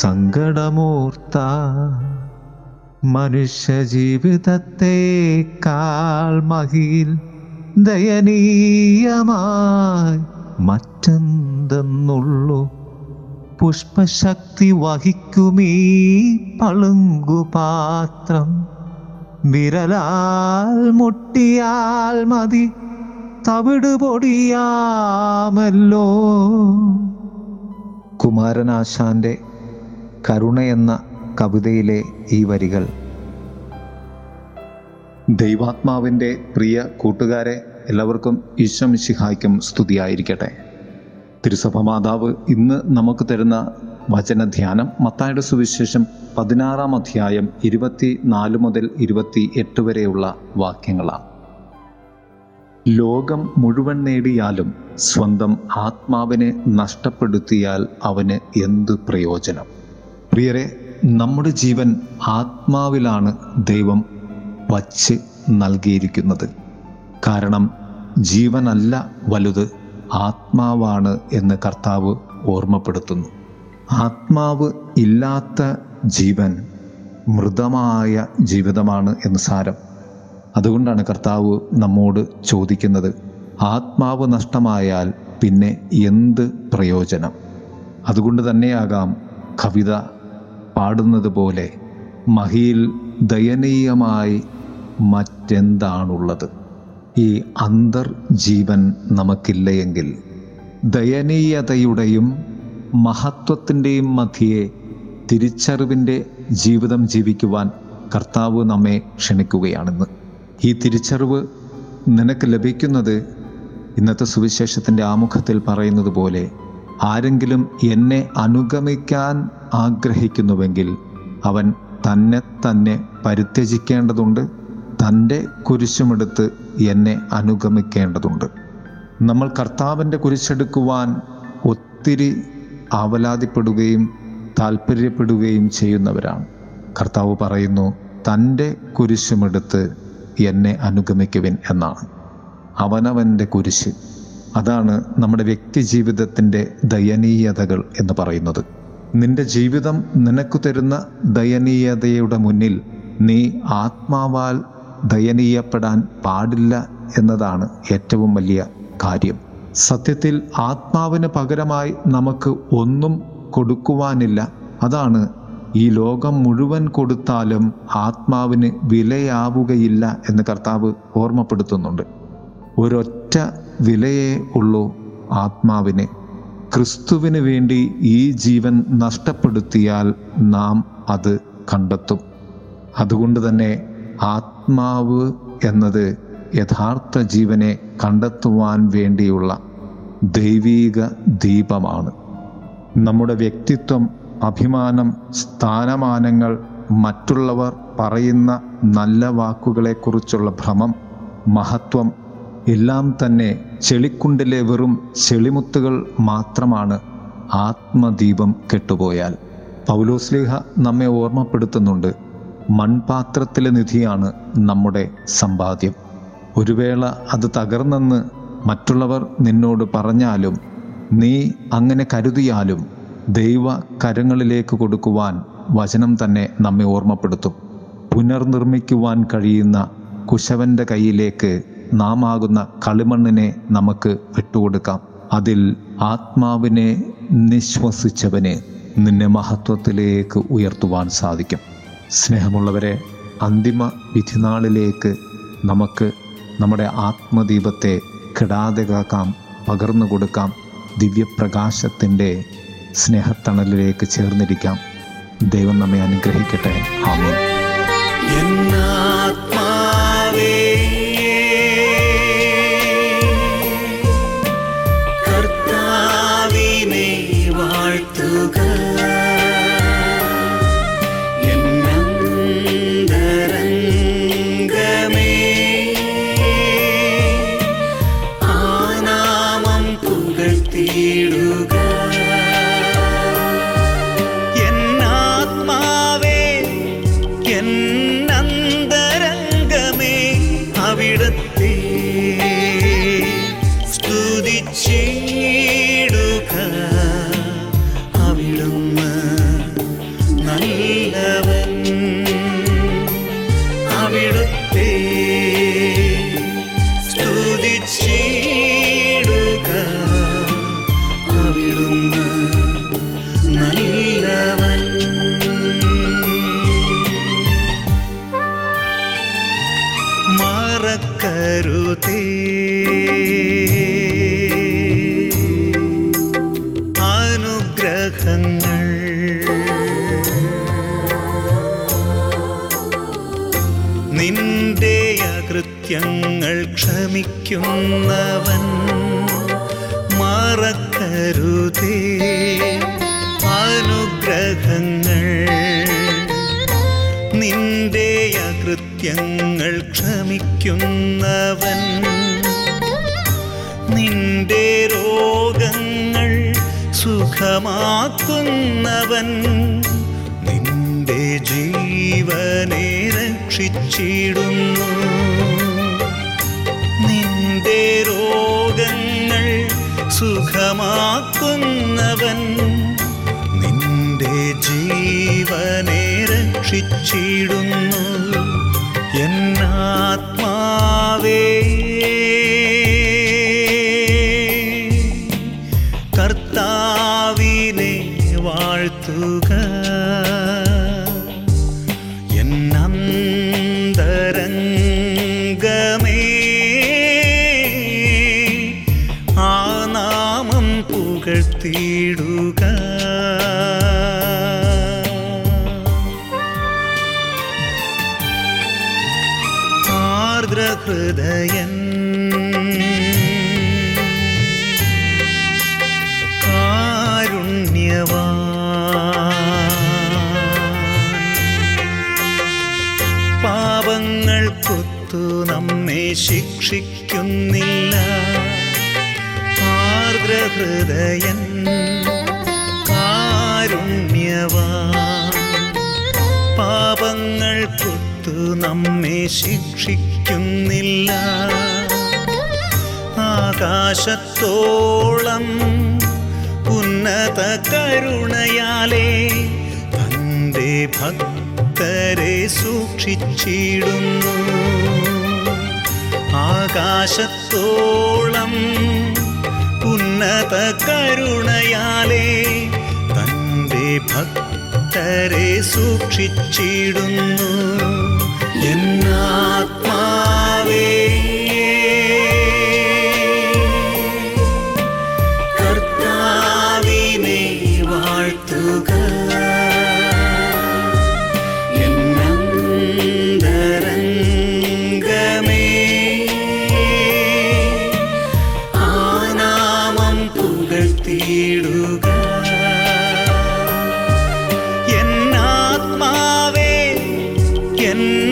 സങ്കടമൂർത്ത മനുഷ്യ ജീവിതത്തെക്കാൾ മഹിൽ ദയനീയമായി മറ്റെന്തെന്നുള്ളൂ. പുഷ്പശക്തി വഹിക്കുമീ പളുങ്കുപാത്രം. വിരലാൽ മുട്ടിയാൽ മതി തവിട് പൊടിയാമല്ലോ. കുമാരനാശാന്റെ കരുണ എന്ന കവിതയിലെ ഈ വരികൾ. ദൈവാത്മാവിന്റെ പ്രിയ കൂട്ടുകാരെ എല്ലാവർക്കും ഈശ്വമിശിഹായ്ക്കും സ്തുതിയായിരിക്കട്ടെ. തിരുസഭ മാതാവ് ഇന്ന് നമുക്ക് തരുന്ന വചനധ്യാനം മത്തായുടെ സുവിശേഷം പതിനാറാം അധ്യായം ഇരുപത്തി നാല് മുതൽ ഇരുപത്തി എട്ട് വരെയുള്ള വാക്യങ്ങളാണ്. ലോകം മുഴുവൻ നേടിയാലും സ്വന്തം ആത്മാവിനെ നഷ്ടപ്പെടുത്തിയാൽ അവന് എന്ത് പ്രയോജനം? പ്രിയരെ നമ്മുടെ ജീവൻ ആത്മാവിലാണ് ദൈവം വച്ച് നൽകിയിരിക്കുന്നത്. കാരണം ജീവനല്ല വലുത് ആത്മാവാണ് എന്ന് കർത്താവ് ഓർമ്മപ്പെടുത്തുന്നു. ആത്മാവ് ഇല്ലാത്ത ജീവൻ മൃതമായ ജീവിതമാണ് എന്ന് സാരം. അതുകൊണ്ടാണ് കർത്താവ് നമ്മോട് ചോദിക്കുന്നത് ആത്മാവ് നഷ്ടമായാൽ പിന്നെ എന്ത് പ്രയോജനം? അതുകൊണ്ട് തന്നെയാകാം കവിത പാടുന്നത് പോലെ മഹിയിൽ ദയനീയമായി മറ്റെന്താണുള്ളത്? ഈ അന്തർജീവൻ നമുക്കില്ലയെങ്കിൽ ദയനീയതയുടെയും മഹത്വത്തിന്റെയും മധ്യയെ തിരിച്ചറിവിന്റെ ജീവിതം ജീവിക്കുവാൻ കർത്താവ് നമ്മെ ക്ഷണിക്കുകയാണെന്ന്. ഈ തിരിച്ചറിവ് നിനക്ക് ലഭിക്കുന്നത് ഇന്നത്തെ സുവിശേഷത്തിന്റെ ആമുഖത്തിൽ പറയുന്നത് പോലെ ആരെങ്കിലും എന്നെ അനുഗമിക്കാൻ ആഗ്രഹിക്കുന്നുവെങ്കിൽ അവൻ തന്നെ തന്നെ പരിത്യജിക്കേണ്ടതുണ്ട് തന്റെ കുരിശുമെടുത്ത് എന്നെ അനുഗമിക്കേണ്ടതുണ്ട്. നമ്മൾ കർത്താവിന്റെ കുരിശെടുക്കുവാൻ ഒത്തിരി ആവലാതിപ്പെടുകയും താല്പര്യപ്പെടുകയും ചെയ്യുന്നവരാണ്. കർത്താവ് പറയുന്നു തന്റെ കുരിശുമെടുത്ത് എന്നെ അനുഗമിക്കുവിൻ എന്നാണ്. അവനവന്റെ കുരിശ്. അതാണ് നമ്മുടെ വ്യക്തി ജീവിതത്തിന്റെ ദയനീയതകൾ എന്ന് പറയുന്നത്. നിന്റെ ജീവിതം നിനക്ക് തരുന്ന ദയനീയതയുടെ മുന്നിൽ നീ ആത്മാവാൽ ദയനീയപ്പെടാൻ പാടില്ല എന്നതാണ് ഏറ്റവും വലിയ കാര്യം. സത്യത്തിൽ ആത്മാവിന് പകരമായി നമുക്ക് ഒന്നും കൊടുക്കുവാനില്ല. അതാണ് ഈ ലോകം മുഴുവൻ കൊടുത്താലും ആത്മാവിന് വിലയാവുകയില്ല എന്ന് കർത്താവ് ഓർമ്മപ്പെടുത്തുന്നുണ്ട്. ഒരൊറ്റ വിലയേ ഉള്ളൂ ആത്മാവിന്. ക്രിസ്തുവിന് വേണ്ടി ഈ ജീവൻ നഷ്ടപ്പെടുത്തിയാൽ നാം അത് കണ്ടെത്തും. അതുകൊണ്ട് തന്നെ ആത്മാവ് എന്നത് യഥാർത്ഥ ജീവനെ കണ്ടെത്തുവാൻ വേണ്ടിയുള്ള ദൈവീക ദീപമാണ്. നമ്മുടെ വ്യക്തിത്വം അഭിമാനം സ്ഥാനമാനങ്ങൾ മറ്റുള്ളവർ പറയുന്ന നല്ല വാക്കുകളെക്കുറിച്ചുള്ള ഭ്രമം മഹത്വം എല്ലാം തന്നെ ചെളിക്കുണ്ടിലെ വെറും ചെളിമുത്തുകൾ മാത്രമാണ് ആത്മദീപം കെട്ടുപോയാൽ. പൗലോസ്ലിഹ നമ്മെ ഓർമ്മപ്പെടുത്തുന്നുണ്ട് മൺപാത്രത്തിലെ നിധിയാണ് നമ്മുടെ സമ്പാദ്യം. ഒരു വേള അത് തകർന്നെന്ന് മറ്റുള്ളവർ നിന്നോട് പറഞ്ഞാലും നീ അങ്ങനെ കരുതിയാലും ദൈവ കരങ്ങളിലേക്ക് കൊടുക്കുവാൻ വചനം തന്നെ നമ്മെ ഓർമ്മപ്പെടുത്തും. പുനർനിർമ്മിക്കുവാൻ കഴിയുന്ന കുശവന്റെ കയ്യിലേക്ക് നാം ആകുന്ന കളിമണ്ണിനെ നമുക്ക് വിട്ടുകൊടുക്കാം. അതിൽ ആത്മാവിനെ നിശ്വസിച്ചവനെ നിന്നെ മഹത്വത്തിലേക്ക് ഉയർത്തുവാൻ സാധിക്കും. സ്നേഹമുള്ളവരെ അന്തിമ വിധിനാളിലേക്ക് നമുക്ക് നമ്മുടെ ആത്മദീപത്തെ കെടാതെ കാക്കാം പകർന്നു കൊടുക്കാം ദിവ്യപ്രകാശത്തിന്റെ സ്നേഹത്തണലിലേക്ക് ചേർന്നിരിക്കാം. ദൈവം നമ്മെ അനുഗ്രഹിക്കട്ടെ. ആമേൻ. പുകഴ്ത്തിയിടുക എന്നാത്മാവേ എന്നന്തരംഗമേ അവിടത്തെ സ്തുതിച്ചിടുക. അനുഗ്രഹങ്ങൾ നിന്റെ അകൃത്യങ്ങൾ ക്ഷമിക്കുന്നവൻ മറക്കരുതേ. അനുഗ്രഹങ്ങൾ. നിന്റെ അകൃത്യങ്ങൾ ക്ഷമിക്കുന്നവൻ നിന്റെ രോഗങ്ങൾ സുഖമാക്കുന്നവൻ നിന്റെ ജീവനെ രക്ഷിച്ചിടുന്നു. നിന്റെ രോഗങ്ങൾ സുഖമാക്കുന്നവൻ നിന്റെ ജീവനെ രക്ഷിച്ചിടുന്നു. പുകഴ്ത്തിയിടുക ആർദ്രഹൃദയൻ കാരുണ്യവാൻ. പാപങ്ങൾ കൊത്തു നമ്മെ ശിക്ഷിക്കുന്നില്ല. ആർദ്രഹൃദയൻ കാരുണ്യവാൻ പാപങ്ങൾ കൊത്തു നമ്മെ ശിക്ഷിക്കുന്നില്ല. ആകാശത്തോളം ഉന്നത കരുണയാലേ തന്റെ ഭക്തരെ സൂക്ഷിച്ചിടുന്നു. ആകാശത്തോളം ഉന്നത കരുണയാലേ തന്റെ ഭക്തരെ സൂക്ഷിച്ചിടുന്നു. എന്നാത്മാവേ എന്നന്തരംഗമേ